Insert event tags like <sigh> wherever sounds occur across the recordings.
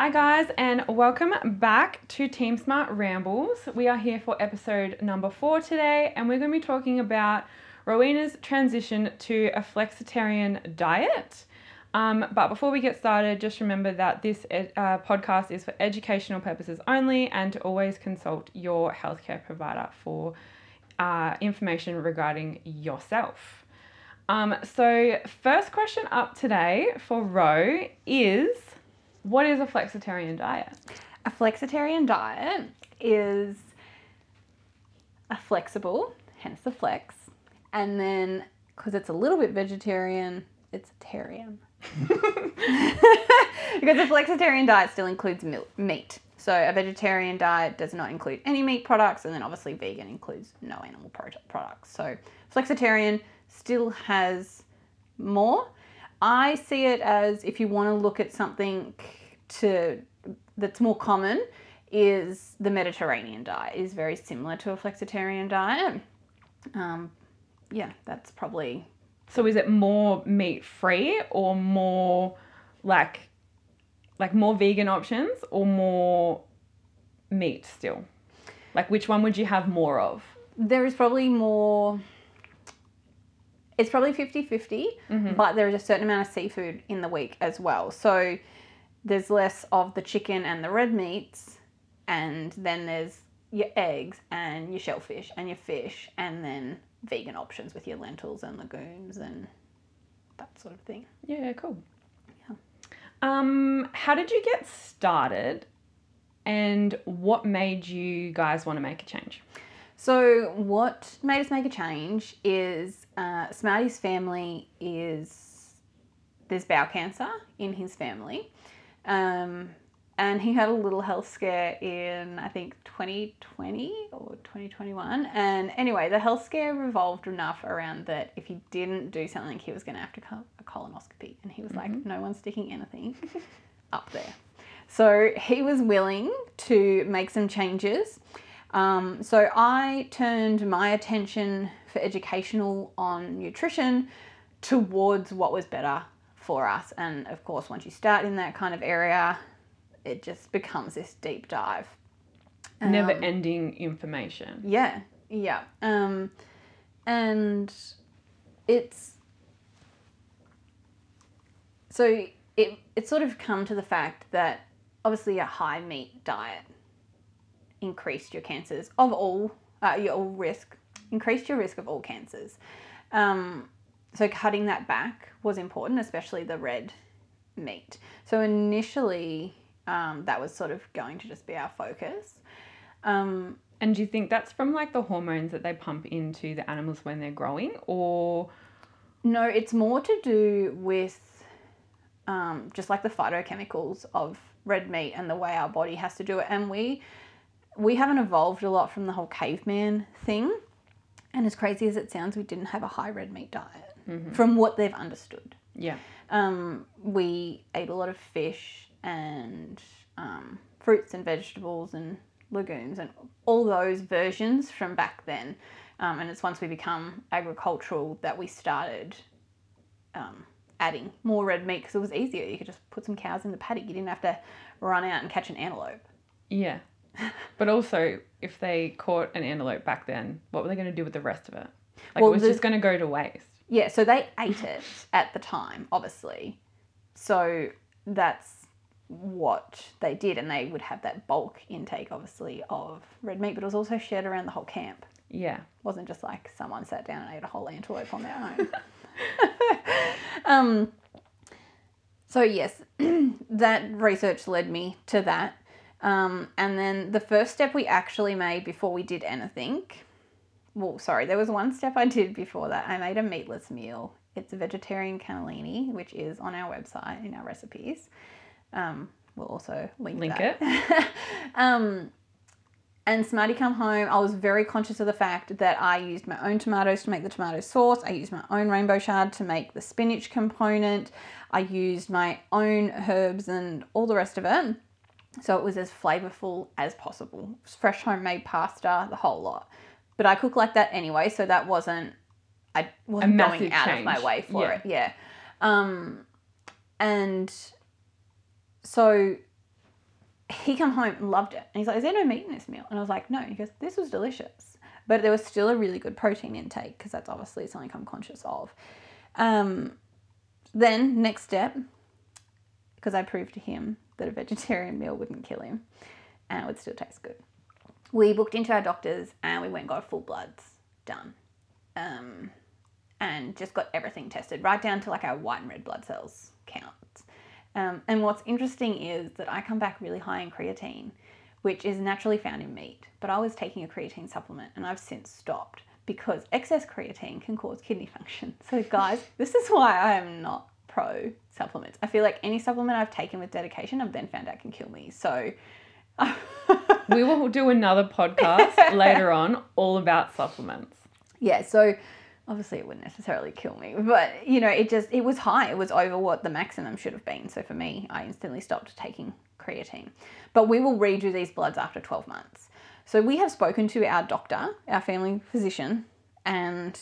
Hi, guys, and welcome back to Team Smart Rambles. We are here for episode number four today, and we're going to be talking about Rowena's transition to a flexitarian diet. Um, but before we get started, just remember that this uh, podcast is for educational purposes only and to always consult your healthcare provider for uh, information regarding yourself. Um, so, first question up today for Ro is what is a flexitarian diet? A flexitarian diet is a flexible, hence the flex, and then because it's a little bit vegetarian, it's a tarian. <laughs> because a flexitarian diet still includes meat. So a vegetarian diet does not include any meat products, and then obviously vegan includes no animal products. So flexitarian still has more. I see it as if you want to look at something to that's more common is the Mediterranean diet. It is very similar to a flexitarian diet. Um, yeah, that's probably so is it more meat free or more like like more vegan options or more meat still? Like which one would you have more of? There is probably more it's probably 50-50, mm-hmm. but there is a certain amount of seafood in the week as well. So there's less of the chicken and the red meats and then there's your eggs and your shellfish and your fish and then vegan options with your lentils and legumes and that sort of thing. Yeah, cool. Yeah. Um, how did you get started and what made you guys want to make a change? So, what made us make a change is uh, Smarty's family is there's bowel cancer in his family. Um, and he had a little health scare in I think 2020 or 2021. And anyway, the health scare revolved enough around that if he didn't do something, he was going to have to have a colonoscopy. And he was mm-hmm. like, "No one's sticking anything <laughs> up there." So he was willing to make some changes. Um, so I turned my attention for educational on nutrition towards what was better for us. And of course, once you start in that kind of area, it just becomes this deep dive. Um, Never ending information. Yeah, yeah. Um, and it's so it it's sort of come to the fact that obviously a high meat diet increased your cancers of all uh, your all risk increased your risk of all cancers. Um, so cutting that back was important, especially the red meat. So initially, um, that was sort of going to just be our focus. Um, and do you think that's from like the hormones that they pump into the animals when they're growing, or? No, it's more to do with um, just like the phytochemicals of red meat and the way our body has to do it. And we we haven't evolved a lot from the whole caveman thing. And as crazy as it sounds, we didn't have a high red meat diet mm-hmm. from what they've understood. Yeah. Um, we ate a lot of fish and um, fruits and vegetables and legumes and all those versions from back then. Um, and it's once we become agricultural that we started um, adding more red meat because it was easier. You could just put some cows in the paddock. You didn't have to run out and catch an antelope. Yeah. <laughs> but also, if they caught an antelope back then, what were they going to do with the rest of it? Like well, it was the, just going to go to waste. Yeah, so they ate it at the time, obviously. So that's what they did, and they would have that bulk intake, obviously, of red meat, but it was also shared around the whole camp. Yeah. It wasn't just like someone sat down and ate a whole antelope on their own. <laughs> <laughs> um, so, yes, <clears throat> that research led me to that. Um, and then the first step we actually made before we did anything well, sorry, there was one step I did before that. I made a meatless meal. It's a vegetarian cannelloni, which is on our website in our recipes. Um, we'll also link, link that. it. <laughs> um, and Smarty come home. I was very conscious of the fact that I used my own tomatoes to make the tomato sauce. I used my own rainbow chard to make the spinach component. I used my own herbs and all the rest of it. So it was as flavorful as possible. Fresh homemade pasta, the whole lot. But I cook like that anyway, so that wasn't I wasn't going out change. of my way for yeah. it. Yeah. Um, and so he come home and loved it. And he's like, Is there no meat in this meal? And I was like, No. And he goes, This was delicious. But there was still a really good protein intake because that's obviously something I'm conscious of. Um, then, next step, because I proved to him that a vegetarian meal wouldn't kill him and it would still taste good. We booked into our doctors and we went and got full bloods done. Um, and just got everything tested, right down to like our white and red blood cells counts. Um, and what's interesting is that I come back really high in creatine, which is naturally found in meat. But I was taking a creatine supplement and I've since stopped because excess creatine can cause kidney function. So, guys, <laughs> this is why I am not pro supplements. I feel like any supplement I've taken with dedication, I've then found out can kill me. So, <laughs> we will do another podcast <laughs> later on all about supplements. Yeah, so obviously it wouldn't necessarily kill me, but you know, it just it was high. It was over what the maximum should have been. So for me, I instantly stopped taking creatine. But we will redo these bloods after 12 months. So we have spoken to our doctor, our family physician, and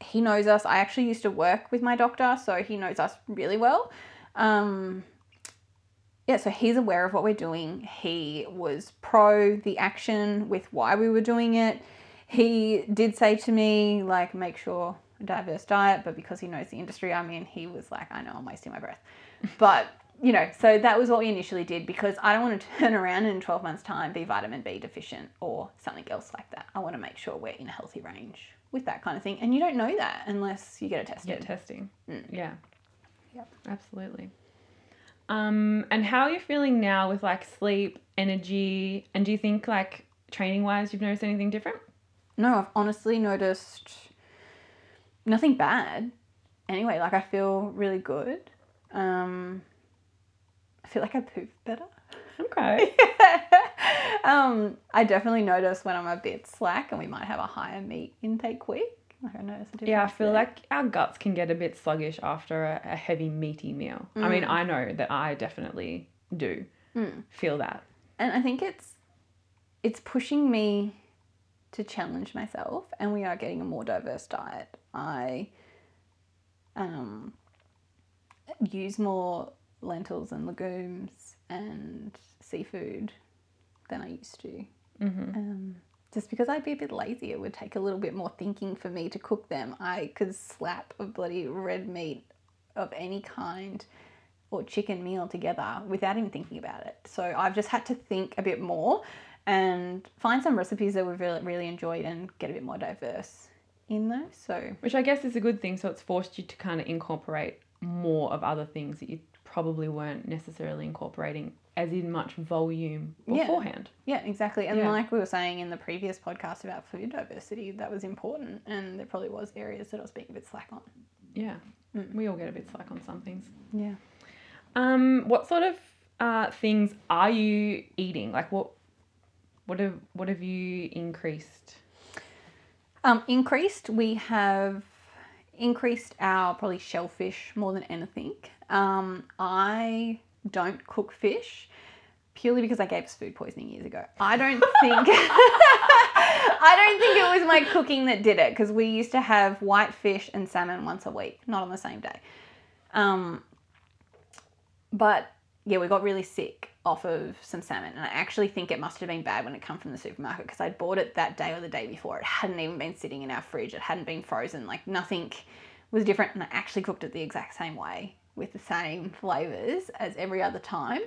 he knows us. I actually used to work with my doctor, so he knows us really well. Um, yeah, so he's aware of what we're doing. He was pro the action with why we were doing it. He did say to me, like, make sure a diverse diet, but because he knows the industry I'm in, he was like, I know I'm wasting my breath. <laughs> But, you know, so that was what we initially did because I don't want to <laughs> turn around in 12 months' time, be vitamin B deficient or something else like that. I want to make sure we're in a healthy range with that kind of thing. And you don't know that unless you get it tested. Get testing. Mm. Yeah. Yep. Absolutely. Um, and how are you feeling now with like sleep, energy, and do you think like training wise you've noticed anything different? No, I've honestly noticed nothing bad. Anyway, like I feel really good. Um, I feel like I poop better. Okay. <laughs> um, I definitely notice when I'm a bit slack and we might have a higher meat intake week. I a difference. Yeah, I feel there. like our guts can get a bit sluggish after a, a heavy meaty meal. I mean, I know that I definitely do Mm. feel that. and I think it's it's pushing me to challenge myself and we are getting a more diverse diet. I um use more lentils and legumes and seafood than I used to. hmm Um, just because I'd be a bit lazy, it would take a little bit more thinking for me to cook them. I could slap a bloody red meat of any kind or chicken meal together without even thinking about it. So I've just had to think a bit more and find some recipes that we've really, really enjoyed and get a bit more diverse in those. So Which I guess is a good thing. So it's forced you to kind of incorporate more of other things that you probably weren't necessarily incorporating as in much volume Yeah. beforehand. yeah, exactly. And Yeah. like we were saying in the previous podcast about food diversity, that was important and there probably was areas that I was being a bit slack on. Yeah. Mm. We all get a bit slack on some things. Yeah. Um, what sort of uh, things are you eating? Like what what have what have you increased? Um, increased, we have increased our probably shellfish more than anything. Um, I don't cook fish purely because I gave us food poisoning years ago. I don't <laughs> think <laughs> I don't think it was my cooking that did it because we used to have white fish and salmon once a week, not on the same day. Um, but yeah, we got really sick off of some salmon, and I actually think it must have been bad when it come from the supermarket because I'd bought it that day or the day before. It hadn't even been sitting in our fridge. It hadn't been frozen. Like nothing was different, and I actually cooked it the exact same way with the same flavors as every other time.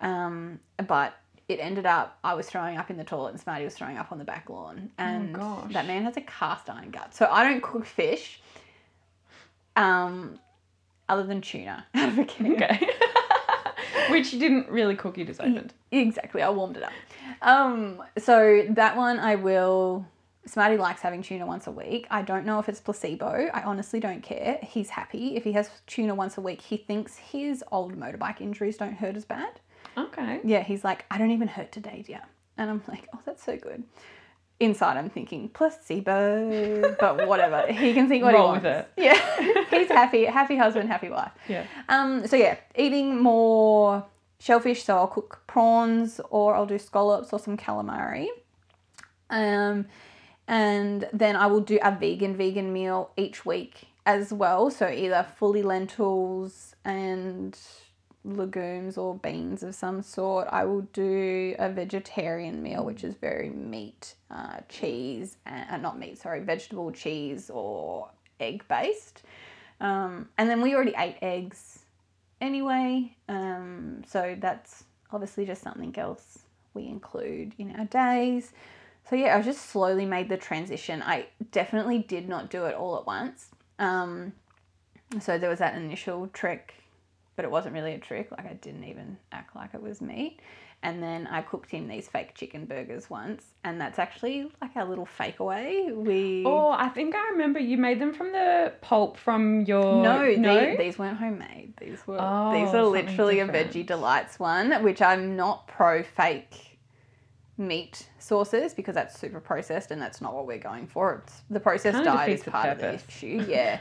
Um, but it ended up I was throwing up in the toilet, and Smarty was throwing up on the back lawn, and gosh. that man has a cast iron gut. So I don't cook fish. Um, other than tuna <laughs> out of a can. Okay. <laughs> Which you didn't really cook, you just opened. Exactly, I warmed it up. Um, so that one I will. Smarty likes having tuna once a week. I don't know if it's placebo. I honestly don't care. He's happy. If he has tuna once a week, he thinks his old motorbike injuries don't hurt as bad. Okay. Yeah, he's like, I don't even hurt today, dear. And I'm like, oh, that's so good. Inside, I'm thinking placebo, but whatever. He can think what Roll he with wants. it. Yeah, <laughs> he's happy, happy husband, happy wife. Yeah. Um, so yeah, eating more shellfish. So I'll cook prawns, or I'll do scallops or some calamari. Um, and then I will do a vegan vegan meal each week as well. So either fully lentils and legumes or beans of some sort. I will do a vegetarian meal, which is very meat, uh, cheese, and uh, not meat, sorry, vegetable cheese or egg based. Um, and then we already ate eggs anyway, um, so that's obviously just something else we include in our days. So yeah, I just slowly made the transition. I definitely did not do it all at once. Um, so there was that initial trick but it wasn't really a trick. Like I didn't even act like it was meat. And then I cooked him these fake chicken burgers once, and that's actually like our little fake away. We oh, I think I remember you made them from the pulp from your no, no? These, these weren't homemade. These were oh, these are literally different. a Vegie Delights one, which I'm not pro fake meat sauces because that's super processed and that's not what we're going for. It's the processed diet is part of the issue. Yeah.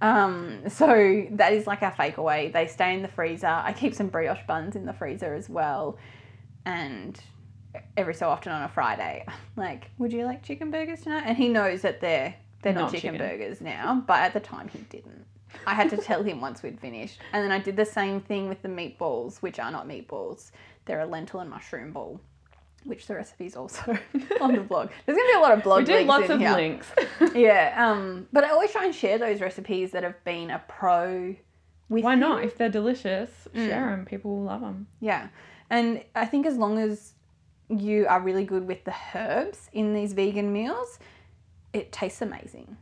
Um, so that is like our fake away. They stay in the freezer. I keep some brioche buns in the freezer as well. And every so often on a Friday, <laughs> like, would you like chicken burgers tonight? And he knows that they're they're not, not chicken, chicken burgers now, but at the time he didn't. I had to tell him once we'd finished. And then I did the same thing with the meatballs, which are not meatballs. They're a lentil and mushroom ball which the recipe's also <laughs> on the blog. There's gonna be a lot of blog. We do lots of here. links. <laughs> yeah, <laughs> um, but I always try and share those recipes that have been a pro. With Why not? If they're delicious, mm. share them. People will love them. Yeah, and I think as long as you are really good with the herbs in these vegan meals, it tastes amazing.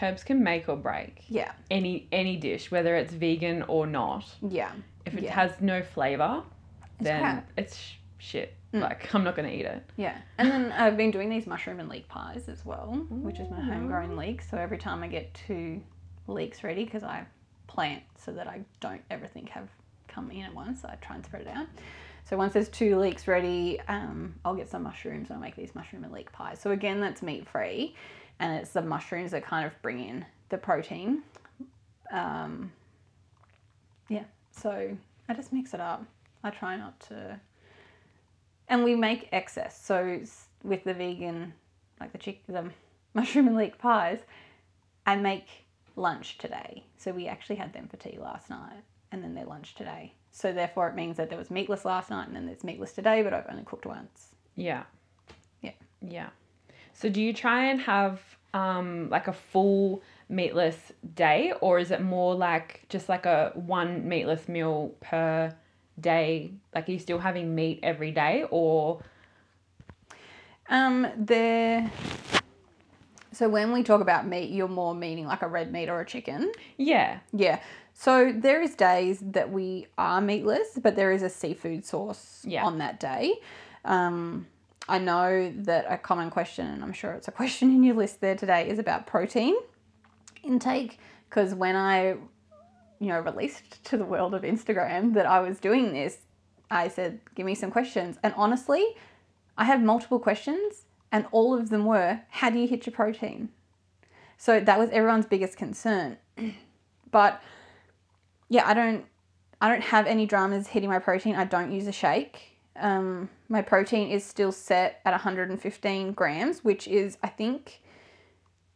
Herbs can make or break. Yeah. Any any dish, whether it's vegan or not. Yeah. If it yeah. has no flavor, it's then crap. it's shit. Mm. Like, I'm not going to eat it. Yeah. And then <laughs> I've been doing these mushroom and leek pies as well, which is my homegrown leeks. So every time I get two leeks ready, because I plant so that I don't everything have come in at once, I try and spread it out. So once there's two leeks ready, um, I'll get some mushrooms and I'll make these mushroom and leek pies. So again, that's meat free, and it's the mushrooms that kind of bring in the protein. Um, yeah. So I just mix it up. I try not to and we make excess. So with the vegan, like the chick, the mushroom and leek pies, I make lunch today. So we actually had them for tea last night, and then their lunch today. So therefore, it means that there was meatless last night, and then there's meatless today, but I've only cooked once. Yeah. Yeah. Yeah. So do you try and have um, like a full meatless day, or is it more like just like a one meatless meal per day? Like, are you still having meat every day or? Um, there. So when we talk about meat, you're more meaning like a red meat or a chicken. Yeah. Yeah. So there is days that we are meatless, but there is a seafood source yeah. on that day. Um, I know that a common question, and I'm sure it's a <laughs> question in your list there today, is about protein intake. Because when I you know, released to the world of Instagram that I was doing this, I said, give me some questions. And honestly, I had multiple questions, and all of them were, how do you hit your protein? So that was everyone's biggest concern. <clears throat> but yeah, I don't I don't have any dramas hitting my protein. I don't use a shake. Um, my protein is still set at 115 grams, which is I think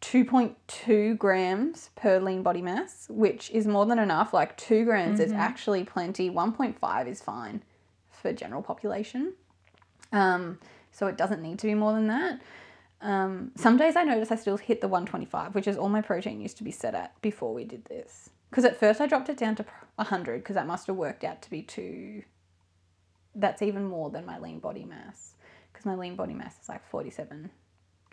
2.2 grams per lean body mass, which is more than enough. Like 2 grams mm-hmm. is actually plenty. 1.5 is fine for general population. Um, so it doesn't need to be more than that. Um, some days I notice I still hit the 125, which is all my protein used to be set at before we did this. Because at first I dropped it down to 100 because that must have worked out to be too. That's even more than my lean body mass because my lean body mass is like 47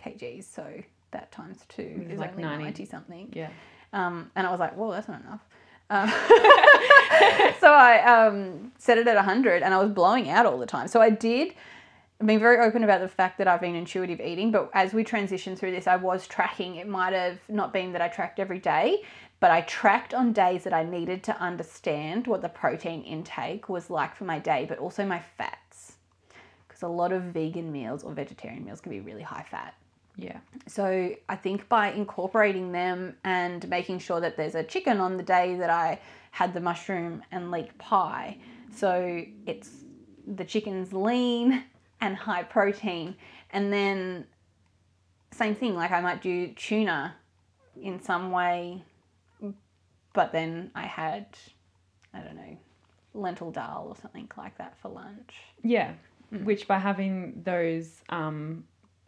kgs. So that times two is like only 90. 90 something. Yeah. Um, and I was like, well, that's not enough. Um, <laughs> so I um, set it at 100 and I was blowing out all the time. So I did I've been very open about the fact that I've been intuitive eating, but as we transition through this, I was tracking. It might have not been that I tracked every day, but I tracked on days that I needed to understand what the protein intake was like for my day, but also my fats. Because a lot of vegan meals or vegetarian meals can be really high fat. Yeah. So I think by incorporating them and making sure that there's a chicken on the day that I had the mushroom and leek pie, so it's the chicken's lean and high protein, and then same thing, like I might do tuna in some way, but then I had, I don't know, lentil dal or something like that for lunch. Yeah. Mm. Which by having those, um,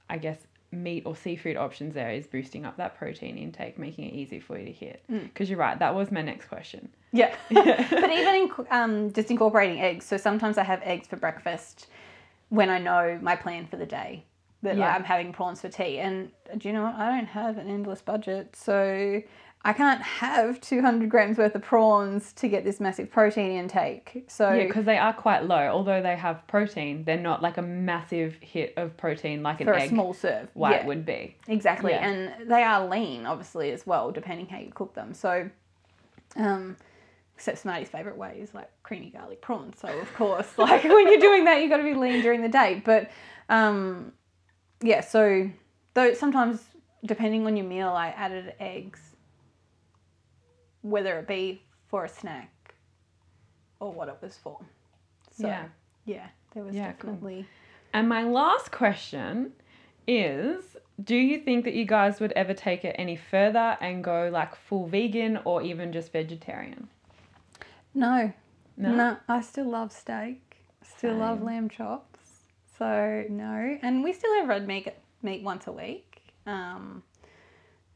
I guess, meat or seafood options there is boosting up that protein intake, making it easy for you to hit. Mm. Because you're right, that was my next question. Yeah. <laughs> but even in, um, just incorporating eggs. So sometimes I have eggs for breakfast when I know my plan for the day that Yeah. I'm having prawns for tea. And do you know what? I don't have an endless budget. So I can't have 200 grams worth of prawns to get this massive protein intake. So Yeah, because they are quite low. Although they have protein, they're not like a massive hit of protein like an for a egg small serve. white yeah. would be. Exactly. Yeah. And they are lean, obviously, as well, depending how you cook them. So, um, except Smarty's favourite way is like creamy garlic prawns. So, of course, <laughs> like when you're doing that, you've got to be lean during the day. But, um, yeah, so though sometimes, depending on your meal, I added eggs, whether it be for a snack or what it was for. So, yeah. yeah, there was Yeah, cool. definitely. And my last question is do you think that you guys would ever take it any further and go like full vegan or even just vegetarian? No, No. No, I still love steak. Still love lamb chops. So no, and we still have red meat meat once a week. Um,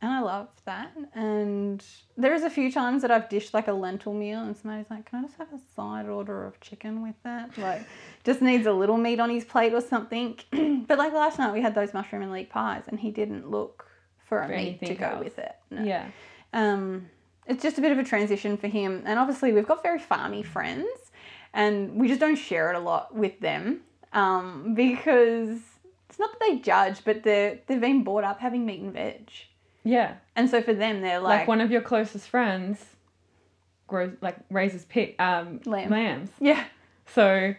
and I love that. And there is a few times that I've dished like a lentil meal, and somebody's like, "Can I just have a side order of chicken with that?" Like, <laughs> just needs a little meat on his plate or something. <clears throat> but like last night, we had those mushroom and leek pies, and he didn't look for a For meat to go else. with it. No. Yeah. Um, it's just a bit of a transition for him. And obviously, we've got very farmy friends, and we just don't share it a lot with them um, <laughs> because it's not that they judge, but they're, they've been brought up having meat and veg. Yeah. And so for them, they're Like, like, one of your closest friends grows like raises pig um Lamb. lambs. yeah. So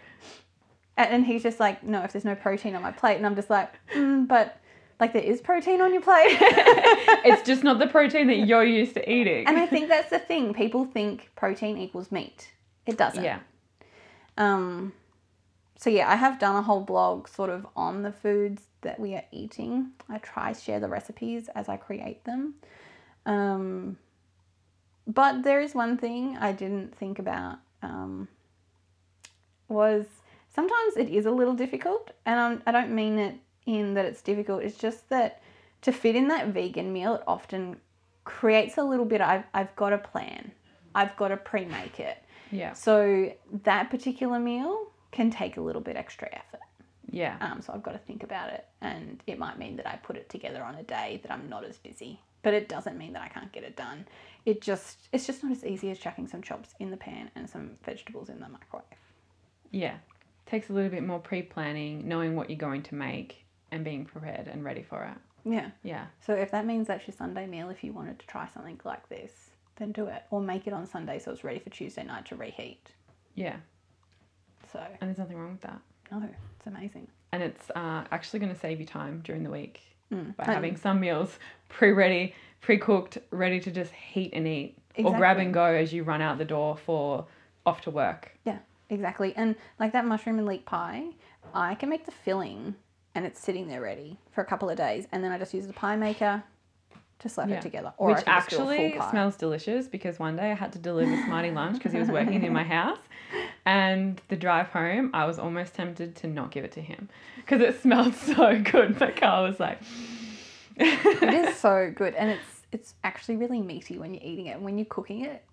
And, he's just like, no, if there's no protein on my plate. And I'm just like, mm, but like there is protein on your plate. <laughs> it's just not the <laughs> protein that you're used to eating. and I think that's the thing. People think protein equals meat. It doesn't. yeah. Um, so yeah, I have done a whole blog sort of on the foods that we are eating. I try to share the recipes as I create them. Um, but there is one thing I didn't think about um, was sometimes it is a little difficult, and I'm, I don't mean it in that it's difficult. It's just that to fit in that vegan meal, it often creates a little bit. I've I've got a plan. I've got to pre-make it. Yeah. So that particular meal can take a little bit extra effort. Yeah. Um, so I've got to think about it, and it might mean that I put it together on a day that I'm not as busy. But it doesn't mean that I can't get it done. It just it's just not as easy as chucking some chops in the pan and some vegetables in the microwave. Yeah. Takes a little bit more pre planning, knowing what you're going to make and being prepared and ready for it. Yeah. Yeah. So if that means that's your Sunday meal, if you wanted to try something like this, then do it, or make it on Sunday so it's ready for Tuesday night to reheat. Yeah. So And there's nothing wrong with that. no, it's amazing. And it's uh, actually going to save you time during the week Mm. by And- having some meals pre ready, pre cooked, ready to just heat and eat. Or grab and go as you run out the door for off to work. Yeah, exactly. And like that mushroom and leek pie, I can make the filling and it's sitting there ready for a couple of days, and then I just use the pie maker to slap Yeah. it together. Or Which can just do a full actually smells delicious because one day I had to deliver Smarty lunch because he was working in my <laughs> house. And the drive home, I was almost tempted to not give it to him because it smelled <laughs> so good. The car was like, it is <laughs> so good, and it's it's actually really meaty when you're eating it. And when you're cooking it,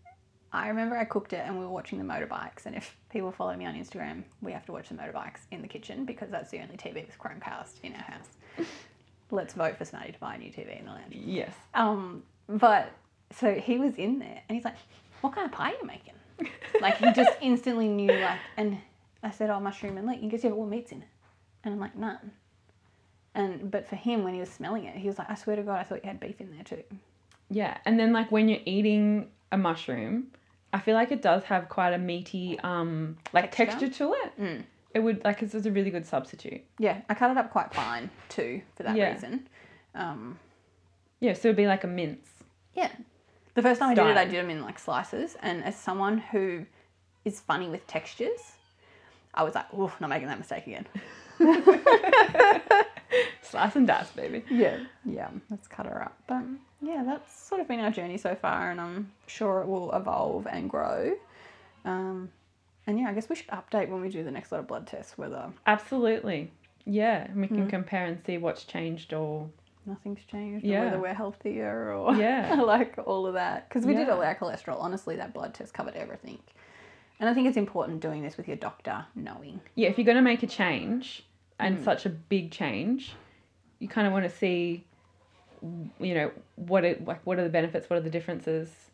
I remember I cooked it and we were watching the motorbikes. And if people follow me on Instagram, we have to watch the motorbikes in the kitchen because that's the only TV with Chromecast in our house. Let's vote for Smarty to buy a new TV in the lounge. yes. Um, but so he was in there and he's like, "What kind of pie are you making?" Like he just instantly knew. Like, and I said, "Oh, mushroom and leek." He goes, "Yeah, but what meat's in it?" And I'm like, "None." And but for him, when he was smelling it, he was like, "I swear to God, I thought you had beef in there too." Yeah. And then, like, when you're eating a mushroom, I feel like it does have quite a meaty, um, like Texture? texture, to it. Mm. It would, like, it's just a really good substitute. Yeah, I cut it up quite fine too for that Yeah. reason. Um, Yeah. So it'd be like a mince. yeah, the first time I did it, I did them in like slices, and as someone who is funny with textures, I was like, "Oof, not making that mistake again." <laughs> Slice and dice, baby. Yeah, yeah, let's cut her up. But yeah, that's sort of been our journey so far, and I'm sure it will evolve and grow. Um, and yeah, I guess we should update when we do the next lot of blood tests whether Absolutely. Yeah, and we can Mm. compare and see what's changed or nothing's changed or Yeah. whether we're healthier or <laughs> Yeah. like all of that. Because we did Yeah. all our cholesterol. Honestly, that blood test covered everything. And I think it's important doing this with your doctor knowing. yeah, if you're going to make a change and Mm. such a big change, you kind of want to see, you know, what it like. What are the benefits? What are the differences?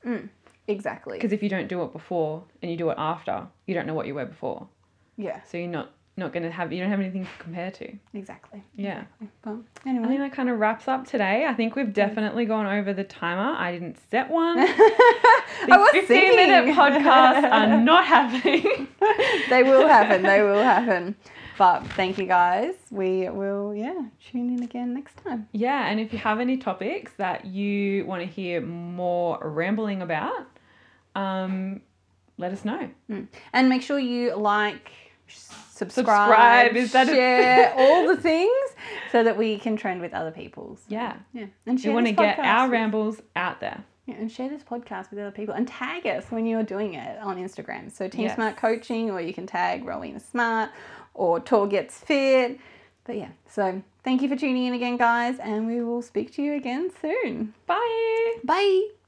Exactly. Because if you don't do it before and you do it after, you don't know what you were before. Yeah, So you're not not going to have you don't have anything to compare to. exactly. Yeah. Exactly. But anyway, I think that kind of wraps up today. I think we've definitely gone over the timer. I didn't set one. <laughs> I These was 15 minute thinking. podcasts are <laughs> not happening. they will happen. They <laughs> will happen. But thank you guys. We will, yeah, tune in again next time. Yeah, and if you have any topics that you want to hear more rambling about, um, let us know. And make sure you like, subscribe, Subscribe, is that a- share <laughs> all the things so that we can trend with other people's. Yeah, Yeah. And we share want to get our with- rambles out there. Yeah, and share this podcast with other people and tag us when you're doing it on Instagram. So Team Yes. Smart Coaching, or you can tag Rowena Smart or Tor Gets Fit. But yeah, so thank you for tuning in again, guys, and we will speak to you again soon. Bye. Bye.